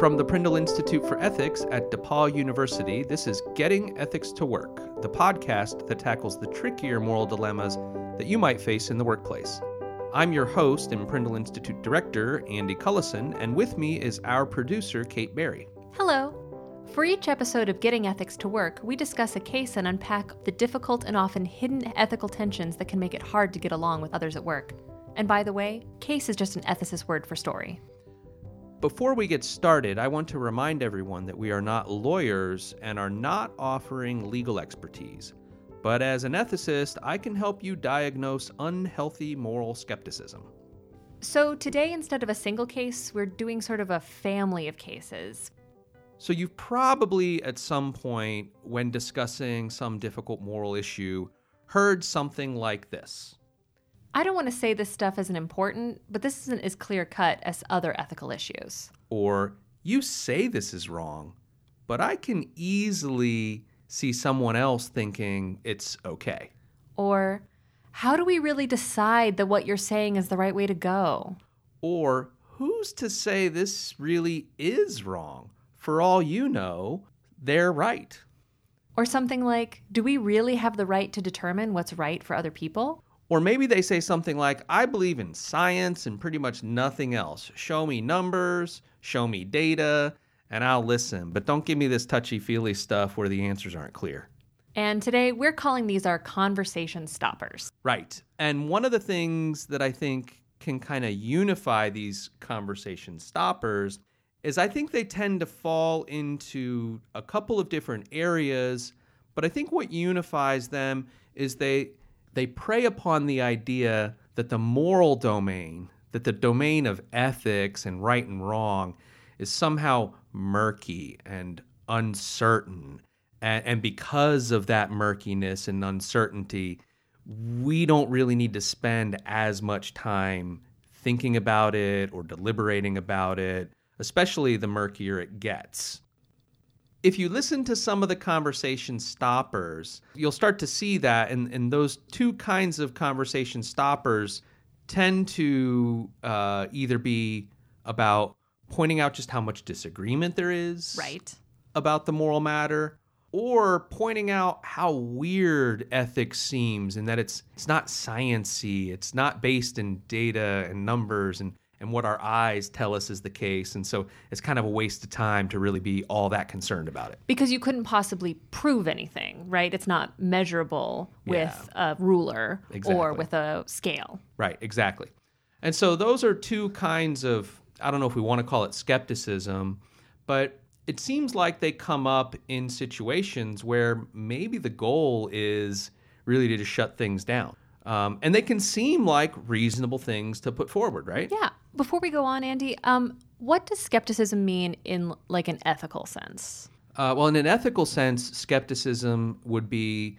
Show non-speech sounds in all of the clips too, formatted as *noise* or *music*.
From the Prindle Institute for Ethics at DePauw University, this is Getting Ethics to Work, the podcast that tackles the trickier moral dilemmas that you might face in the workplace. I'm your host and Prindle Institute Director, Andy Cullison, and with me is our producer, Kate Berry. Hello. For each episode of Getting Ethics to Work, we discuss a case and unpack the difficult and often hidden ethical tensions that can make it hard to get along with others at work. And by the way, case is just an ethicist word for story. Before we get started, I want to remind everyone that we are not lawyers and are not offering legal expertise. But as an ethicist, I can help you diagnose unhealthy moral skepticism. So today, instead of a single case, we're doing sort of a family of cases. So you've probably, at some point, when discussing some difficult moral issue, heard something like this. I don't want to say this stuff isn't important, but this isn't as clear cut as other ethical issues. Or, you say this is wrong, but I can easily see someone else thinking it's okay. Or, how do we really decide that what you're saying is the right way to go? Or, who's to say this really is wrong? For all you know, they're right. Or something like, do we really have the right to determine what's right for other people? Or maybe they say something like, I believe in science and pretty much nothing else. Show me numbers, show me data, and I'll listen. But don't give me this touchy feely stuff where the answers aren't clear. And today we're calling these our conversation stoppers. Right. And one of the things that I think can kind of unify these conversation stoppers is I think they tend to fall into a couple of different areas, but I think what unifies them is they they prey upon the idea that the moral domain, that the domain of ethics and right and wrong, is somehow murky and uncertain. And, and, because of that murkiness and uncertainty, we don't really need to spend as much time thinking about it or deliberating about it, especially the murkier it gets if you listen to some of the conversation stoppers, you'll start to see that, and, and those two kinds of conversation stoppers tend to uh, either be about pointing out just how much disagreement there is right. about the moral matter, or pointing out how weird ethics seems and that it's it's not sciency, it's not based in data and numbers and and what our eyes tell us is the case. And so it's kind of a waste of time to really be all that concerned about it. Because you couldn't possibly prove anything, right? It's not measurable with yeah. a ruler exactly. or with a scale. Right, exactly. And so those are two kinds of, I don't know if we want to call it skepticism, but it seems like they come up in situations where maybe the goal is really to just shut things down. Um, and they can seem like reasonable things to put forward, right? Yeah. Before we go on, Andy, um, what does skepticism mean in like an ethical sense? Uh, well, in an ethical sense, skepticism would be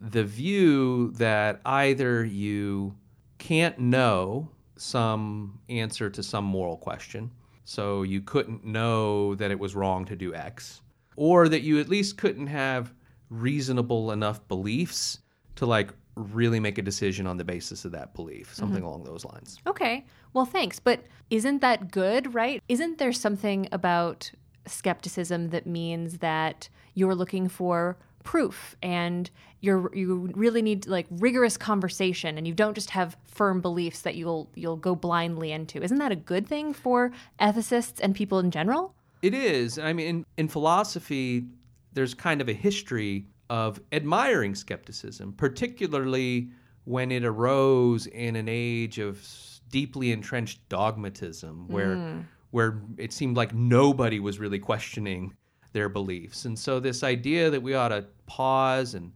the view that either you can't know some answer to some moral question, so you couldn't know that it was wrong to do X, or that you at least couldn't have reasonable enough beliefs to like really make a decision on the basis of that belief, something mm-hmm. along those lines. Okay. Well, thanks. But isn't that good, right? Isn't there something about skepticism that means that you're looking for proof and you're you really need like rigorous conversation and you don't just have firm beliefs that you'll you'll go blindly into. Isn't that a good thing for ethicists and people in general? It is. I mean, in, in philosophy, there's kind of a history of admiring skepticism, particularly when it arose in an age of deeply entrenched dogmatism, where mm. where it seemed like nobody was really questioning their beliefs. And so this idea that we ought to pause and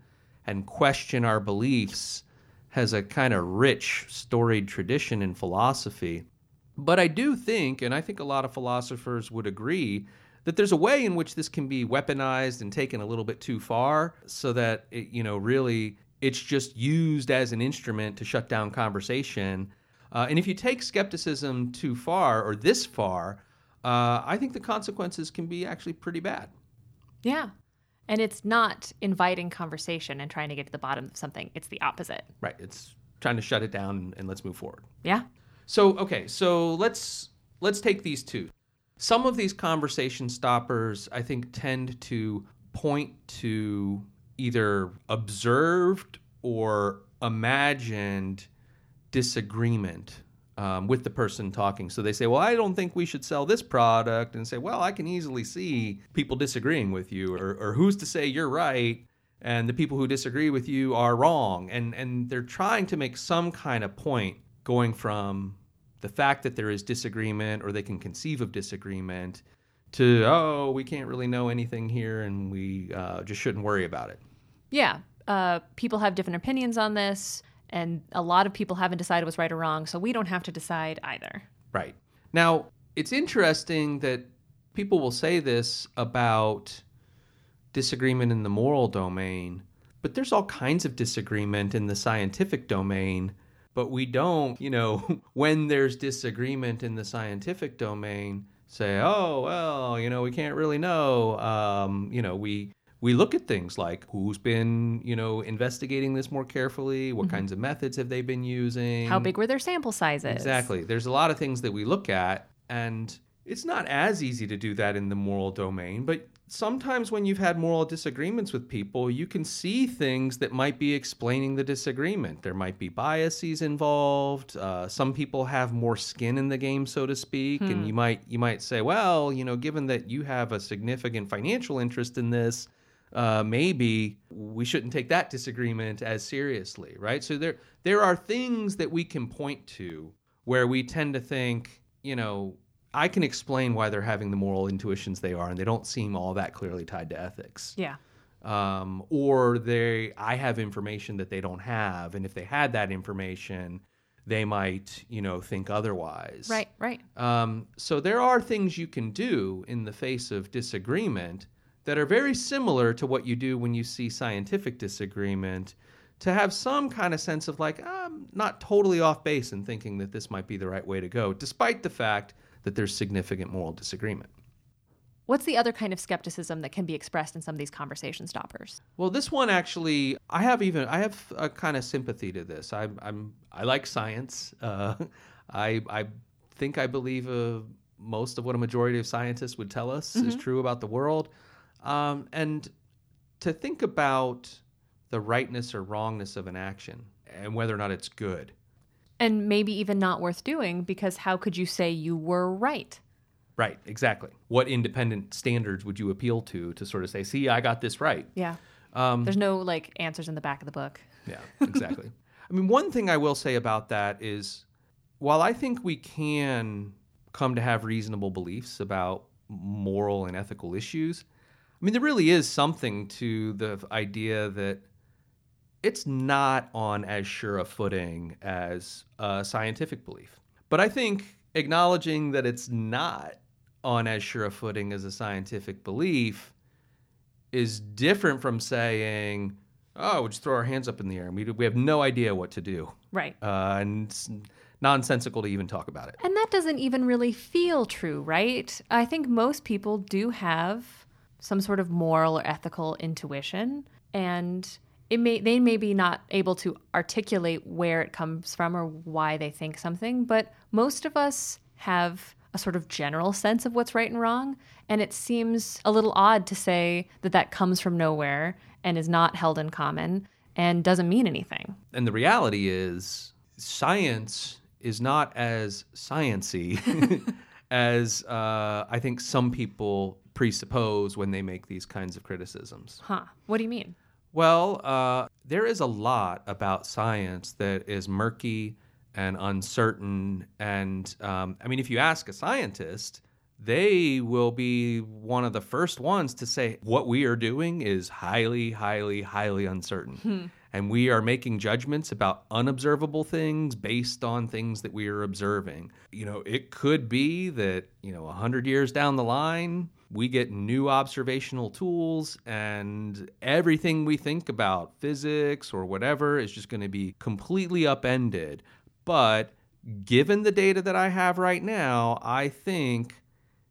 and question our beliefs has a kind of rich, storied tradition in philosophy. But I do think, and I think a lot of philosophers would agree, that there's a way in which this can be weaponized and taken a little bit too far so that it, you know really it's just used as an instrument to shut down conversation. Uh, and if you take skepticism too far or this far uh, i think the consequences can be actually pretty bad. Yeah. And it's not inviting conversation and trying to get to the bottom of something. It's the opposite. Right. It's trying to shut it down and let's move forward. Yeah. So okay. So let's let's take these two Some of these conversation stoppers, I think, tend to point to either observed or imagined disagreement um, with the person talking. So they say, Well, I don't think we should sell this product. And say, Well, I can easily see people disagreeing with you, or, or who's to say you're right and the people who disagree with you are wrong. And, and they're trying to make some kind of point going from the fact that there is disagreement or they can conceive of disagreement to, oh, we can't really know anything here and we uh, just shouldn't worry about it. Yeah. Uh, people have different opinions on this, and a lot of people haven't decided what's right or wrong, so we don't have to decide either. Right. Now, it's interesting that people will say this about disagreement in the moral domain, but there's all kinds of disagreement in the scientific domain. But we don't, you know, *laughs* when there's disagreement in the scientific domain, say, oh, well, you know, we can't really know. Um, you know, we we look at things like who's been, you know, investigating this more carefully, what mm-hmm. kinds of methods have they been using, how big were their sample sizes. Exactly. There's a lot of things that we look at, and it's not as easy to do that in the moral domain, but sometimes when you've had moral disagreements with people, you can see things that might be explaining the disagreement. There might be biases involved. Uh, some people have more skin in the game, so to speak, hmm. and you might you might say, well, you know, given that you have a significant financial interest in this, uh, maybe we shouldn't take that disagreement as seriously, right? So there there are things that we can point to where we tend to think, you know, I can explain why they're having the moral intuitions they are, and they don't seem all that clearly tied to ethics. Yeah. Um, or they, I have information that they don't have, and if they had that information, they might, you know, think otherwise. Right. Right. Um, so there are things you can do in the face of disagreement that are very similar to what you do when you see scientific disagreement to have some kind of sense of like i'm not totally off base in thinking that this might be the right way to go despite the fact that there's significant moral disagreement What's the other kind of skepticism that can be expressed in some of these conversation stoppers? Well, this one actually, I have even I have a kind of sympathy to this. I, I'm I like science. Uh, *laughs* I I think I believe uh, most of what a majority of scientists would tell us mm-hmm. is true about the world. Um, and to think about the rightness or wrongness of an action and whether or not it's good. And maybe even not worth doing because how could you say you were right? Right, exactly. What independent standards would you appeal to to sort of say, see, I got this right? Yeah. Um, There's no like answers in the back of the book. Yeah, exactly. *laughs* I mean, one thing I will say about that is while I think we can come to have reasonable beliefs about moral and ethical issues, I mean, there really is something to the idea that it's not on as sure a footing as a scientific belief. But I think acknowledging that it's not on as sure a footing as a scientific belief is different from saying, oh, we'll just throw our hands up in the air and we, we have no idea what to do. Right. Uh, and it's nonsensical to even talk about it. And that doesn't even really feel true, right? I think most people do have some sort of moral or ethical intuition and it may they may be not able to articulate where it comes from or why they think something but most of us have a sort of general sense of what's right and wrong and it seems a little odd to say that that comes from nowhere and is not held in common and doesn't mean anything and the reality is science is not as sciency *laughs* as uh, i think some people presuppose when they make these kinds of criticisms. Huh. What do you mean? Well, uh, there is a lot about science that is murky and uncertain. And um, I mean, if you ask a scientist, they will be one of the first ones to say what we are doing is highly, highly, highly uncertain. Hmm. And we are making judgments about unobservable things based on things that we are observing. You know, it could be that, you know, 100 years down the line, we get new observational tools and everything we think about physics or whatever is just going to be completely upended but given the data that i have right now i think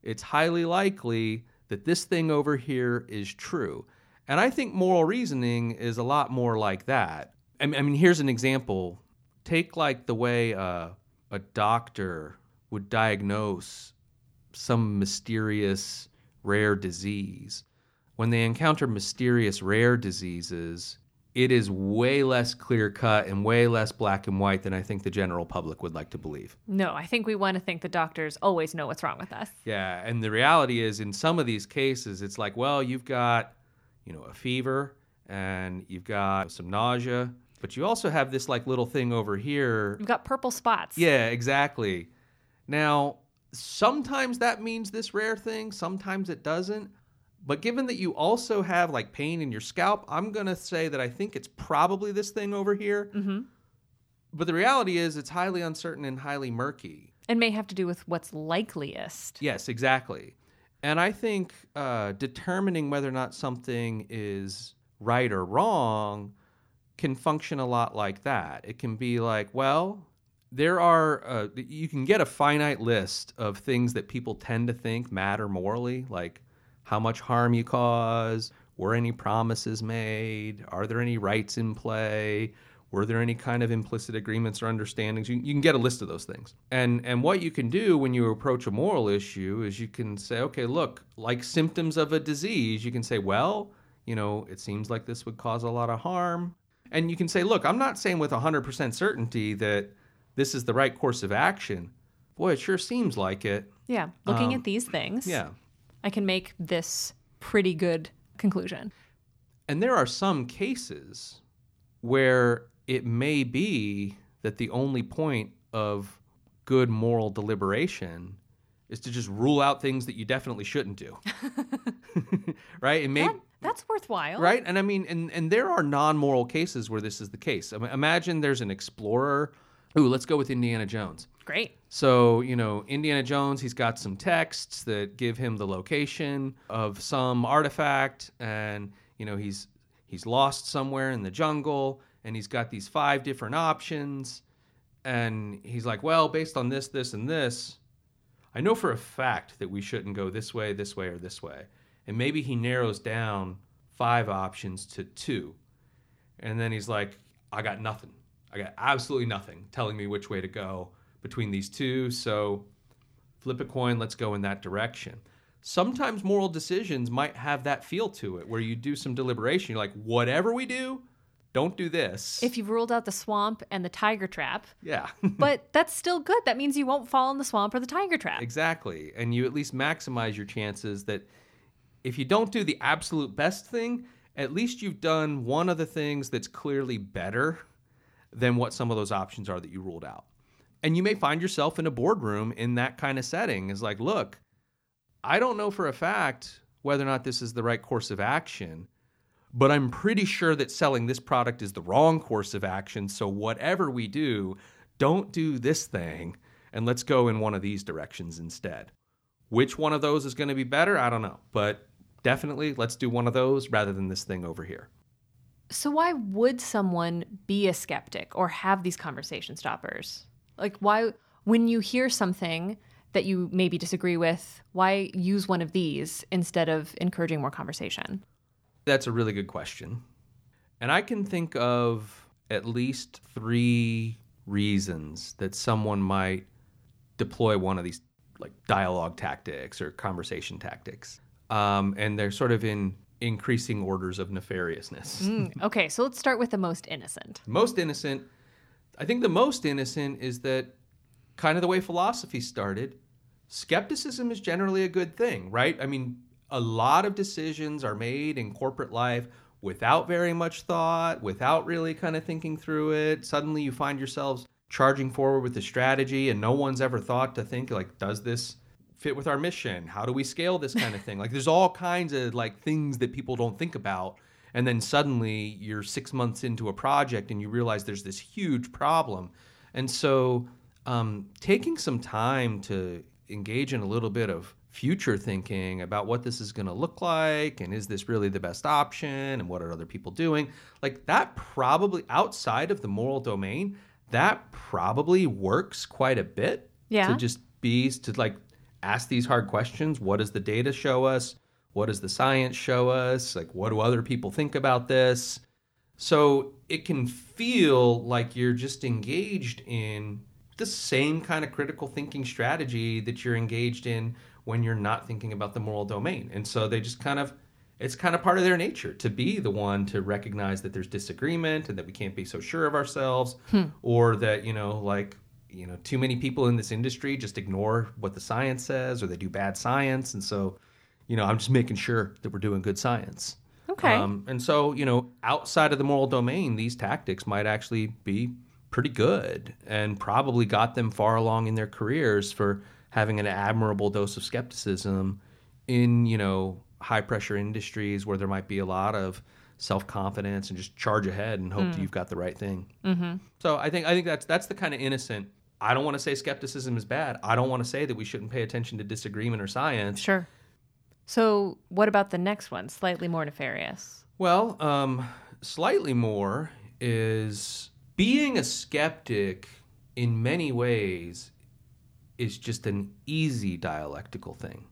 it's highly likely that this thing over here is true and i think moral reasoning is a lot more like that i mean here's an example take like the way a, a doctor would diagnose some mysterious rare disease. When they encounter mysterious rare diseases, it is way less clear cut and way less black and white than I think the general public would like to believe. No, I think we want to think the doctors always know what's wrong with us. Yeah, and the reality is in some of these cases it's like, well, you've got, you know, a fever and you've got some nausea, but you also have this like little thing over here. You've got purple spots. Yeah, exactly. Now, sometimes that means this rare thing, sometimes it doesn't. But given that you also have like pain in your scalp, I'm going to say that I think it's probably this thing over here. hmm But the reality is it's highly uncertain and highly murky. And may have to do with what's likeliest. Yes, exactly. And I think uh, determining whether or not something is right or wrong can function a lot like that. It can be like, well, there are, uh, you can get a finite list of things that people tend to think matter morally, like how much harm you cause, were any promises made, are there any rights in play, were there any kind of implicit agreements or understandings? You, you can get a list of those things. And and what you can do when you approach a moral issue is you can say, okay, look, like symptoms of a disease, you can say, well, you know, it seems like this would cause a lot of harm. And you can say, look, I'm not saying with 100% certainty that this is the right course of action. Boy, it sure seems like it. Yeah. Looking Um, at these things, Yeah. I can make this pretty good conclusion. And there are some cases where it may be that the only point of good moral deliberation is to just rule out things that you definitely shouldn't do. *laughs* right? It may That, that's worthwhile. right? And I mean and and there are non-moral cases where this is the case. I mean, imagine there's an explorer. Ooh, let's go with Indiana Jones. Great. So, you know, Indiana Jones, he's got some texts that give him the location of some artifact and, you know, he's he's lost somewhere in the jungle and he's got these five different options and he's like, "Well, based on this, this and this, I know for a fact that we shouldn't go this way, this way or this way." And maybe he narrows down five options to two. And then he's like, I got nothing. I got absolutely nothing telling me which way to go between these two. So flip a coin, let's go in that direction. Sometimes moral decisions might have that feel to it where you do some deliberation. You're like, whatever we do, don't do this. If you've ruled out the swamp and the tiger trap, yeah. *laughs* but that's still good. That means you won't fall in the swamp or the tiger trap. Exactly. And you at least maximize your chances that if you don't do the absolute best thing, at least you've done one of the things that's clearly better than what some of those options are that you ruled out. And you may find yourself in a boardroom in that kind of setting. Is like, look, I don't know for a fact whether or not this is the right course of action, but I'm pretty sure that selling this product is the wrong course of action. So whatever we do, don't do this thing and let's go in one of these directions instead. Which one of those is going to be better? I don't know. But definitely let's do one of those rather than this thing over here. So why would someone be a skeptic or have these conversation stoppers? Like why when you hear something that you maybe disagree with, why use one of these instead of encouraging more conversation? That's a really good question. And I can think of at least three reasons that someone might deploy one of these like dialogue tactics or conversation tactics. Um, and they're sort of in increasing orders of nefariousness. Mm, okay, so let's start with the most innocent. most innocent i think the most innocent is that kind of the way philosophy started skepticism is generally a good thing right i mean a lot of decisions are made in corporate life without very much thought without really kind of thinking through it. Suddenly you find yourselves charging forward with the strategy and no one's ever thought to think like does this fit with our mission? How do we scale this kind of thing? Like there's all kinds of like things that people don't think about and then suddenly you're six months into a project and you realize there's this huge problem. And so um, taking some time to engage in a little bit of future thinking about what this is going to look like and is this really the best option and what are other people doing? Like that probably outside of the moral domain that probably works quite a bit Yeah. to just be to like ask these hard questions. What does the data show us? What does the science show us? Like what do other people think about this? So it can feel like you're just engaged in the same kind of critical thinking strategy that you're engaged in when you're not thinking about the moral domain. And so they just kind of it's kind of part of their nature to be the one to recognize that there's disagreement and that we can't be so sure of ourselves or that, you know, like you know, too many people in this industry just ignore what the science says or they do bad science and so, you know, I'm just making sure that we're doing good science. Okay. Um, and so, you know, outside of the moral domain, these tactics might actually be pretty good and probably got them far along in their careers for having an admirable dose of skepticism in, you know, high pressure industries where there might be a lot of self confidence and just charge ahead and hope that you've got the right thing. Mm-hmm. So I think I think that's that's the kind of innocent. I don't want to say skepticism is bad. I don't want to say that we shouldn't pay attention to disagreement or science. Sure. So, what about the next one? Slightly more nefarious. Well, um, slightly more is being a skeptic in many ways is just an easy dialectical thing.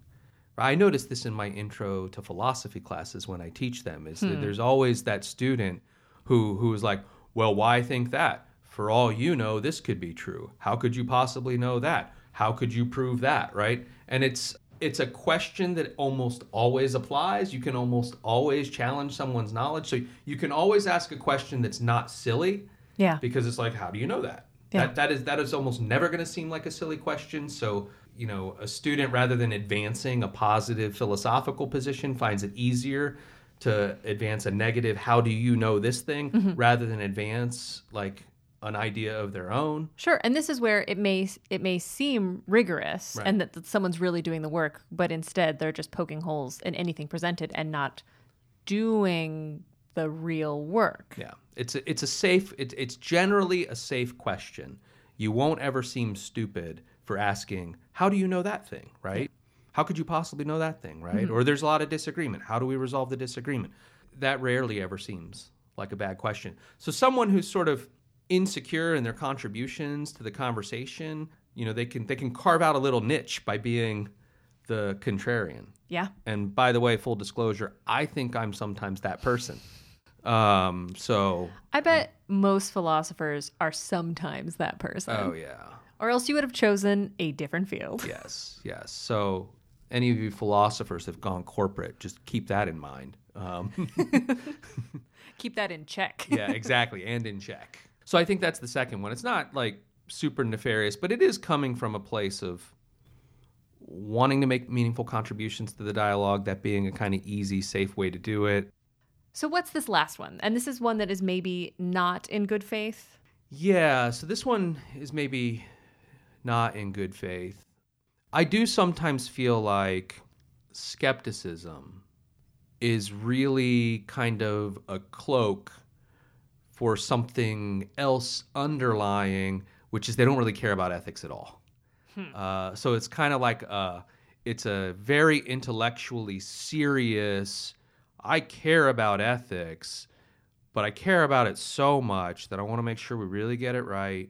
I notice this in my intro to philosophy classes when I teach them is that hmm. there's always that student who who is like, "Well, why think that? For all you know, this could be true. How could you possibly know that? How could you prove that?" Right? And it's it's a question that almost always applies. You can almost always challenge someone's knowledge. So you can always ask a question that's not silly Yeah. because it's like, how do you know that? Yeah. That that is that is almost never going to seem like a silly question. So you know, a student rather than advancing a positive philosophical position finds it easier to advance a negative. How do you know this thing Mm-hmm. rather than advance like an idea of their own? Sure, and this is where it may it may seem rigorous Right. and that, that someone's really doing the work, but instead they're just poking holes in anything presented and not doing the real work. Yeah, it's a, it's a safe. It's it's generally a safe question. You won't ever seem stupid for asking, "How do you know that thing?" Right? How could you possibly know that thing? Right? Mm-hmm. Or there's a lot of disagreement. How do we resolve the disagreement? That rarely ever seems like a bad question. So someone who's sort of insecure in their contributions to the conversation, you know, they can they can carve out a little niche by being the contrarian. Yeah. And by the way, full disclosure, I think I'm sometimes that person. Um, so I bet most philosophers are sometimes that person. oh yeah. Or else you would have chosen a different field. *laughs* Yes, yes. So any of you philosophers have gone corporate, just keep that in mind. Um, *laughs* Keep that in check. *laughs* yeah, exactly, and in check. So I think that's the second one. It's not like super nefarious, but it is coming from a place of wanting to make meaningful contributions to the dialogue, that being a kind of easy, safe way to do it. So what's this last one? And this is one that is maybe not in good faith. Yeah, so this one is maybe not in good faith. I do sometimes feel like skepticism is really kind of a cloak for something else underlying, which is they don't really care about ethics at all. Uh, so it's kind of like uh, it's a very intellectually serious. I care about ethics, but I care about it so much that I want to make sure we really get it right.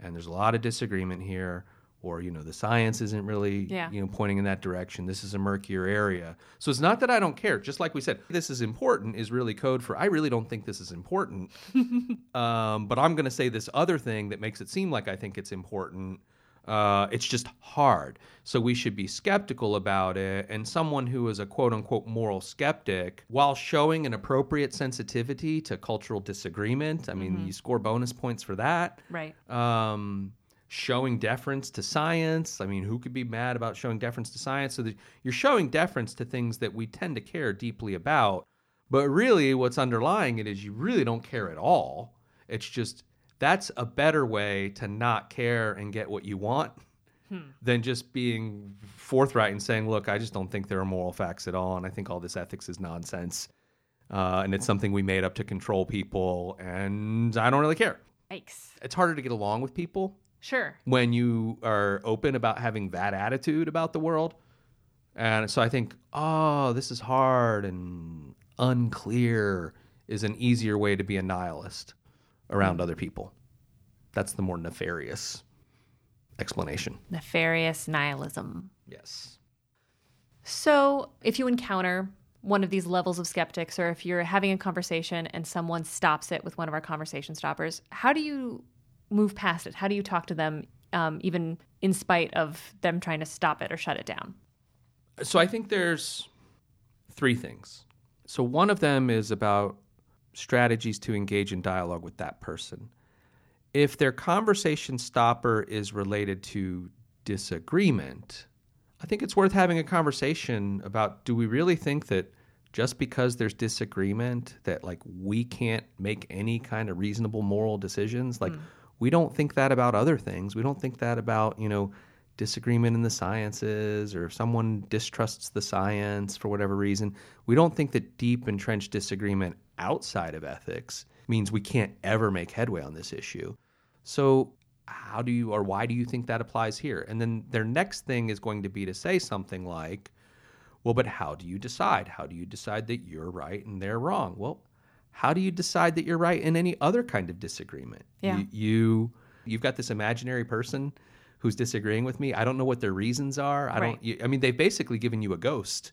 And there's a lot of disagreement here, or you know, the science isn't really Yeah. you know pointing in that direction. This is a murkier area. So it's not that I don't care. Just like we said, this is important is really code for I really don't think this is important. *laughs* um, but I'm going to say this other thing that makes it seem like I think it's important. Uh, it's just hard. So we should be skeptical about it. And someone who is a quote unquote moral skeptic, while showing an appropriate sensitivity to cultural disagreement, I mean, you score bonus points for that. Right. Um, showing deference to science. I mean, who could be mad about showing deference to science? So that you're showing deference to things that we tend to care deeply about. But really, what's underlying it is you really don't care at all. It's just that's a better way to not care and get what you want than just being forthright and saying, look, I just don't think there are moral facts at all. And I think all this ethics is nonsense. Uh, and it's something we made up to control people. And I don't really care. Yikes. It's harder to get along with people Sure. when you are open about having that attitude about the world. And so I think, oh, this is hard and unclear is an easier way to be a nihilist around other people. That's the more nefarious explanation. Nefarious nihilism. Yes. So, if you encounter one of these levels of skeptics, or if you're having a conversation and someone stops it with one of our conversation stoppers, how do you move past it? How do you talk to them, um, even in spite of them trying to stop it or shut it down? So I think there's three things. So one of them is about strategies to engage in dialogue with that person. If their conversation stopper is related to disagreement, I think it's worth having a conversation about do we really think that just because there's disagreement that like we can't make any kind of reasonable moral decisions like mm. we don't think that about other things we don't think that about you know disagreement in the sciences or if someone distrusts the science for whatever reason we don't think that deep entrenched disagreement outside of ethics means we can't ever make headway on this issue so how do you or why do you think that applies here and then their next thing is going to be to say something like well, but how do you decide? How do you decide that you're right and they're wrong? Well, how do you decide that you're right in any other kind of disagreement? Yeah. You, you you've got this imaginary person who's disagreeing with me. I don't know what their reasons are. I right. don't. You, I mean, they've basically given you a ghost,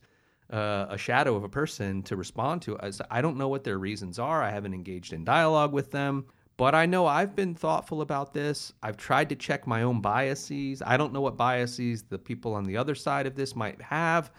uh, a shadow of a person to respond to. I don't know what their reasons are. I haven't engaged in dialogue with them. But I know I've been thoughtful about this. I've tried to check my own biases. I don't know what biases the people on the other side of this might have.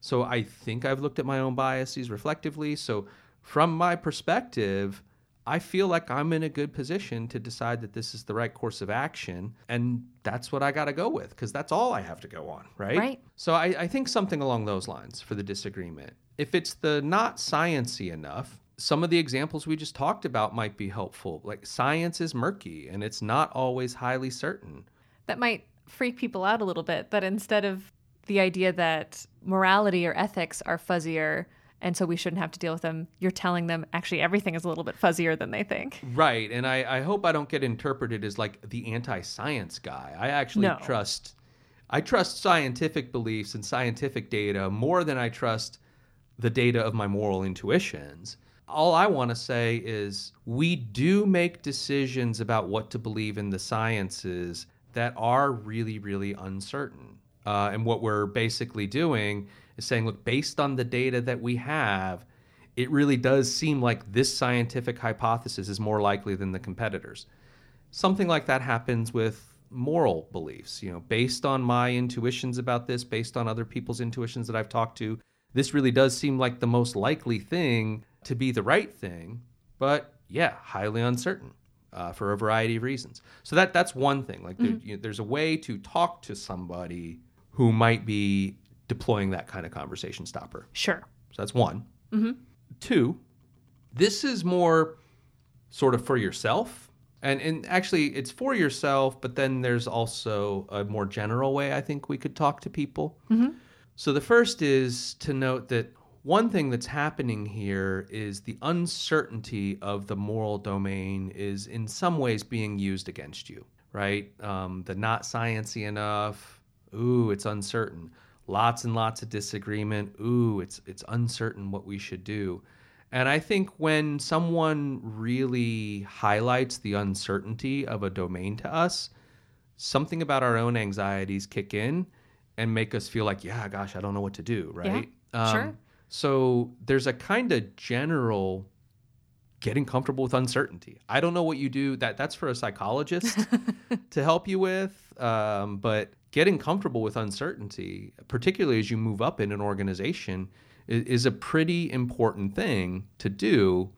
So I think I've looked at my own biases reflectively. So from my perspective, I feel like I'm in a good position to decide that this is the right course of action. And that's what I got to go with because that's all I have to go on, right? Right. So I, I, think something along those lines for the disagreement. If it's the not sciency enough, some of the examples we just talked about might be helpful. Like science is murky and it's not always highly certain. That might freak people out a little bit that instead of the idea that morality or ethics are fuzzier and so we shouldn't have to deal with them. You're telling them actually everything is a little bit fuzzier than they think. Right. And I, I hope I don't get interpreted as like the anti science guy. I actually no. trust I trust scientific beliefs and scientific data more than I trust the data of my moral intuitions. All I want to say is we do make decisions about what to believe in the sciences that are really, really uncertain. Uh, and what we're basically doing is saying, look, based on the data that we have, it really does seem like this scientific hypothesis is more likely than the competitors. Something like that happens with moral beliefs. You know, based on my intuitions about this, based on other people's intuitions that I've talked to, this really does seem like the most likely thing to be the right thing. But yeah, highly uncertain uh, for a variety of reasons. So that that's one thing. Like mm-hmm. there, you know, there's a way to talk to somebody who might be deploying that kind of conversation stopper. Sure. So that's one. Mm-hmm. Two, this is more sort of for yourself. And, and actually, it's for yourself, but then there's also a more general way I think we could talk to people. Mm-hmm. So the first is to note that one thing that's happening here is the uncertainty of the moral domain is in some ways being used against you, right? Um, the not sciency enough, Ooh, it's uncertain. Lots and lots of disagreement. Ooh, it's it's uncertain what we should do. And I think when someone really highlights the uncertainty of a domain to us, something about our own anxieties kick in and make us feel like, yeah, gosh, I don't know what to do, right? Yeah, um, sure. So there's a kind of general getting comfortable with uncertainty. I don't know what you do. That that's for a psychologist *laughs* to help you with. Um, but getting comfortable with uncertainty, particularly as you move up in an organization, is, is a pretty important thing to do.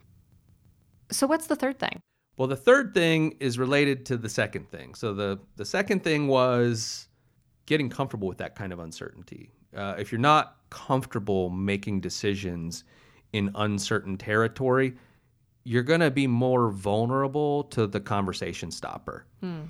So, what's the third thing? Well, the third thing is related to the second thing. So, the, the second thing was getting comfortable with that kind of uncertainty. Uh, if you're not comfortable making decisions in uncertain territory, you're going to be more vulnerable to the conversation stopper. Hmm.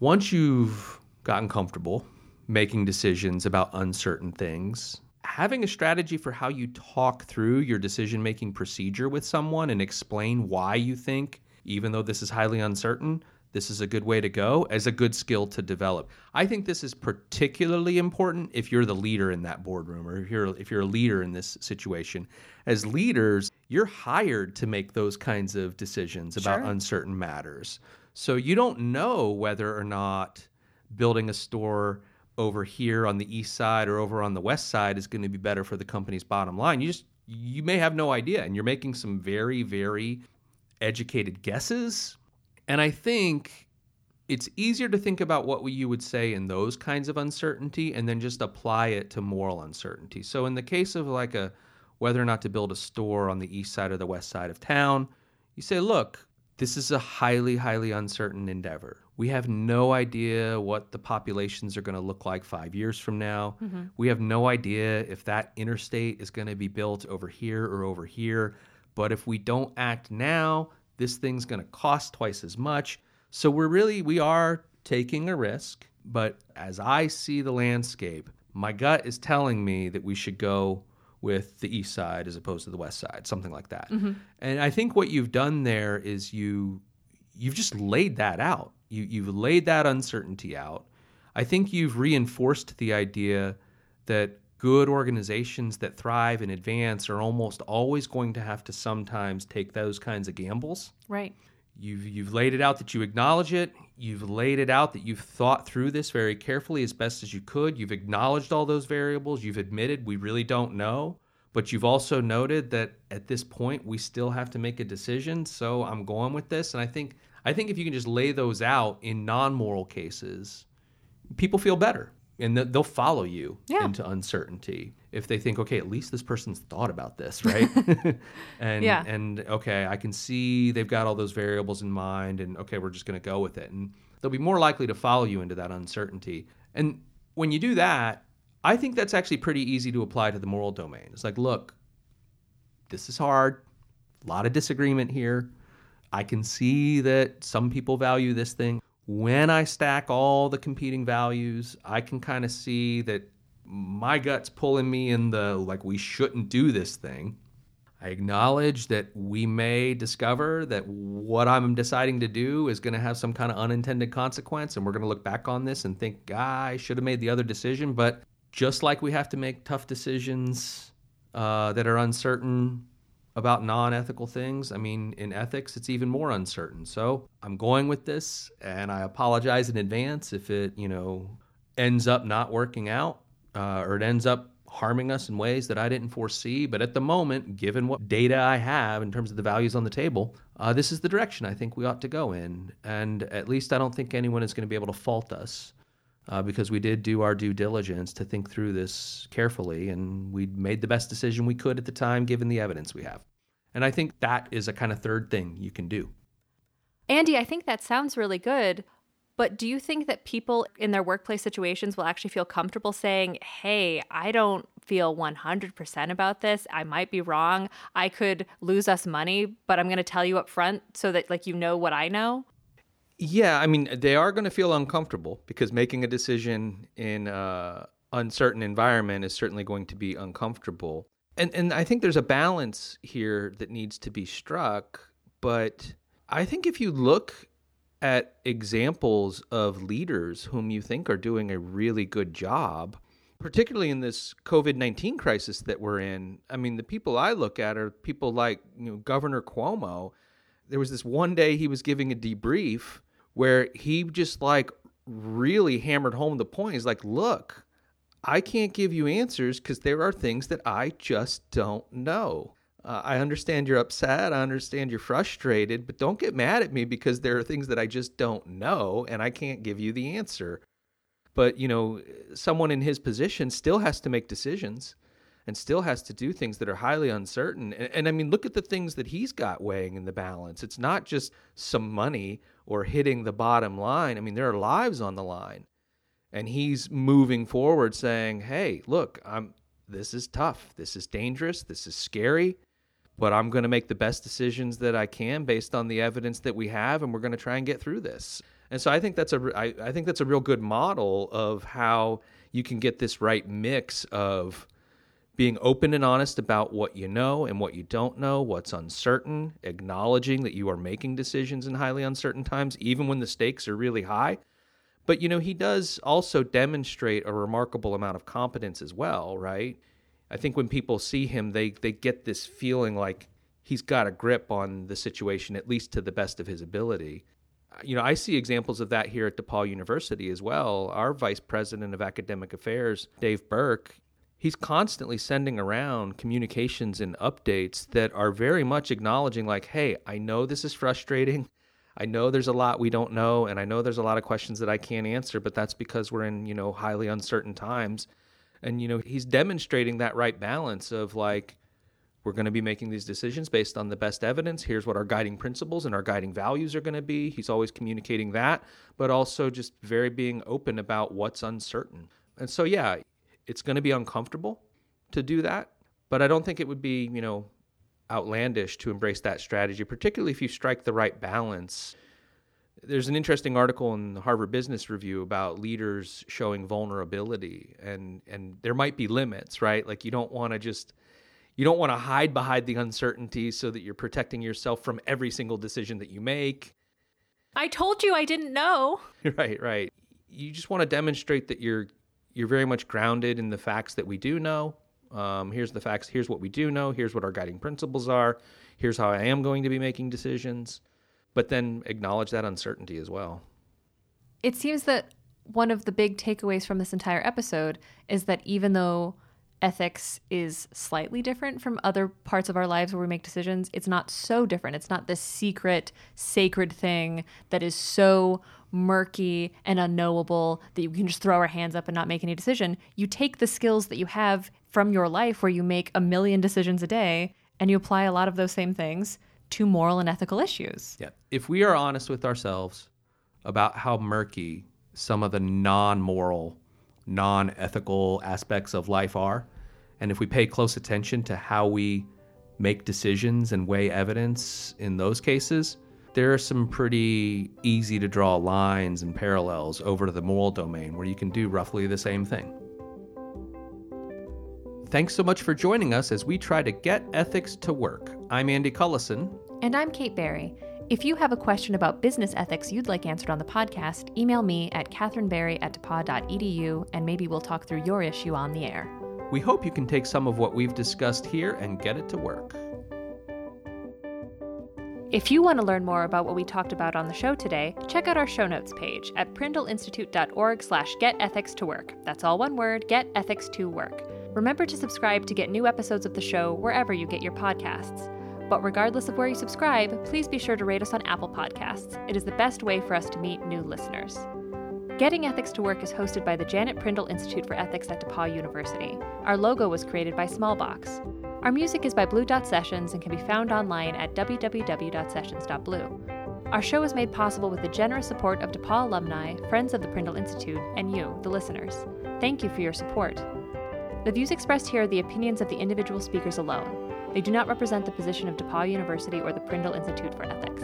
Once you've gotten comfortable making decisions about uncertain things, having a strategy for how you talk through your decision making procedure with someone and explain why you think, even though this is highly uncertain, this is a good way to go as a good skill to develop. I think this is particularly important if you're the leader in that boardroom or if you're if you're a leader in this situation. As leaders, you're hired to make those kinds of decisions about sure. uncertain matters. So you don't know whether or not building a store over here on the east side or over on the west side is going to be better for the company's bottom line. You just you may have no idea and you're making some very very educated guesses. And I think it's easier to think about what you would say in those kinds of uncertainty and then just apply it to moral uncertainty. So in the case of like a whether or not to build a store on the east side or the west side of town, you say, look, this is a highly, highly uncertain endeavor. We have no idea what the populations are going to look like five years from now. Mm-hmm. We have no idea if that interstate is going to be built over here or over here. But if we don't act now, this thing's going to cost twice as much. So we're really, we are taking a risk. But as I see the landscape, my gut is telling me that we should go with the east side as opposed to the west side, something like that. Mm-hmm. And I think what you've done there is you you've just laid that out. You you've laid that uncertainty out. I think you've reinforced the idea that good organizations that thrive and advance are almost always going to have to sometimes take those kinds of gambles. Right. You've you've laid it out that you acknowledge it. You've laid it out that you've thought through this very carefully as best as you could. You've acknowledged all those variables. You've admitted we really don't know. But you've also noted that at this point we still have to make a decision. So I'm going with this. And I think I think if you can just lay those out in non-moral cases, people feel better and they'll follow you yeah. into uncertainty if they think okay at least this person's thought about this right? *laughs* And yeah. and okay i can see they've got all those variables in mind and okay we're just going to go with it. And they'll be more likely to follow you into that uncertainty. And when you do that i think that's actually pretty easy to apply to the moral domain. It's like look this is hard. A lot of disagreement here. I can see that some people value this thing. When I stack all the competing values, I can kind of see that my gut's pulling me in the like, we shouldn't do this thing. I acknowledge that we may discover that what I'm deciding to do is going to have some kind of unintended consequence, and we're going to look back on this and think, ah, I should have made the other decision. But just like we have to make tough decisions uh, that are uncertain about non ethical things. I mean, in ethics, it's even more uncertain. So I'm going with this, and I apologize in advance if it, you know, ends up not working out uh, or it ends up harming us in ways that I didn't foresee. But at the moment, given what data I have in terms of the values on the table, uh, this is the direction I think we ought to go in. And at least I don't think anyone is going to be able to fault us. Uh, because we did do our due diligence to think through this carefully, and we made the best decision we could at the time given the evidence we have. And I think that is a kind of third thing you can do. Andy, I think that sounds really good. But do you think that people in their workplace situations will actually feel comfortable saying, hey, I don't feel 100% about this. I might be wrong. I could lose us money, but I'm going to tell you up front so that like you know what I know? Yeah, I mean, they are going to feel uncomfortable because making a decision in an uncertain environment is certainly going to be uncomfortable. And and I think there's a balance here that needs to be struck, but I think if you look at examples of leaders whom you think are doing a really good job, particularly in this COVID 19 crisis that we're in. I mean, the people I look at are people like you know, Governor Cuomo. There was this one day he was giving a debrief where he just like really hammered home the point. He's like, look, I can't give you answers because there are things that I just don't know. Uh, I understand you're upset. I understand you're frustrated, but don't get mad at me because there are things that I just don't know and I can't give you the answer. But, you know, someone in his position still has to make decisions and still has to do things that are highly uncertain. And, and, I mean, look at the things that he's got weighing in the balance. It's not just some money or hitting the bottom line. I mean, there are lives on the line. And he's moving forward saying, "Hey, look, I'm this is tough. This is dangerous. This is scary, but I'm going to make the best decisions that I can based on the evidence that we have and we're going to try and get through this." And so I think that's a I, I think that's a real good model of how you can get this right mix of being open and honest about what you know and what you don't know, what's uncertain, acknowledging that you are making decisions in highly uncertain times, even when the stakes are really high. But, you know, he does also demonstrate a remarkable amount of competence as well, right? I think when people see him, they, they get this feeling like he's got a grip on the situation, at least to the best of his ability. You know, I see examples of that here at DePauw University as well. Our vice president of academic affairs, Dave Berque, he's constantly sending around communications and updates that are very much acknowledging like hey i know this is frustrating I know there's a lot we don't know, and I know there's a lot of questions that I can't answer, but that's because we're in, you know, highly uncertain times. And, you know, he's demonstrating that right balance of like, we're going to be making these decisions based on the best evidence. Here's what our guiding principles and our guiding values are going to be. He's always communicating that, but also just very being open about what's uncertain. And so, yeah, it's going to be uncomfortable to do that, but I don't think it would be, you know, outlandish to embrace that strategy, particularly if you strike the right balance. There's an interesting article in the Harvard Business Review about leaders showing vulnerability and and there might be limits, right? Like you don't want to just you don't want to hide behind the uncertainty so that you're protecting yourself from every single decision that you make. I told you I didn't know. *laughs* Right, right. You just want to demonstrate that you're you're very much grounded in the facts that we do know um, here's the facts. Here's what we do know. Here's what our guiding principles are. Here's how I am going to be making decisions. But then acknowledge that uncertainty as well. It seems that one of the big takeaways from this entire episode is that even though ethics is slightly different from other parts of our lives where we make decisions, it's not so different. It's not this secret, sacred thing that is so murky and unknowable that you can just throw our hands up and not make any decision. You take the skills that you have from your life where you make a million decisions a day and you apply a lot of those same things to moral and ethical issues. Yeah. If we are honest with ourselves about how murky some of the non moral, non ethical aspects of life are, and if we pay close attention to how we make decisions and weigh evidence in those cases, there are some pretty easy to draw lines and parallels over to the moral domain where you can do roughly the same thing. Thanks so much for joining us as we try to get ethics to work. I'm Andy Cullison. And I'm Kate Barry. If you have a question about business ethics you'd like answered on the podcast, email me at katherinebarry at depauw.edu and maybe we'll talk through your issue on the air. We hope you can take some of what we've discussed here and get it to work. If you want to learn more about what we talked about on the show today, check out our show notes page at prindleinstitute.org slash getethics2work. That's all one word, get ethics to work. Remember to subscribe to get new episodes of the show wherever you get your podcasts. But regardless of where you subscribe, please be sure to rate us on Apple Podcasts. It is the best way for us to meet new listeners. Getting Ethics to Work is hosted by the Janet Prindle Institute for Ethics at DePauw University. Our logo was created by Smallbox. Our music is by Blue Dot Sessions and can be found online at www.sessions.blue. Our show is made possible with the generous support of DePauw alumni, friends of the Prindle Institute, and you, the listeners. Thank you for your support. The views expressed here are the opinions of the individual speakers alone. They do not represent the position of DePauw University or the Prindle Institute for Ethics.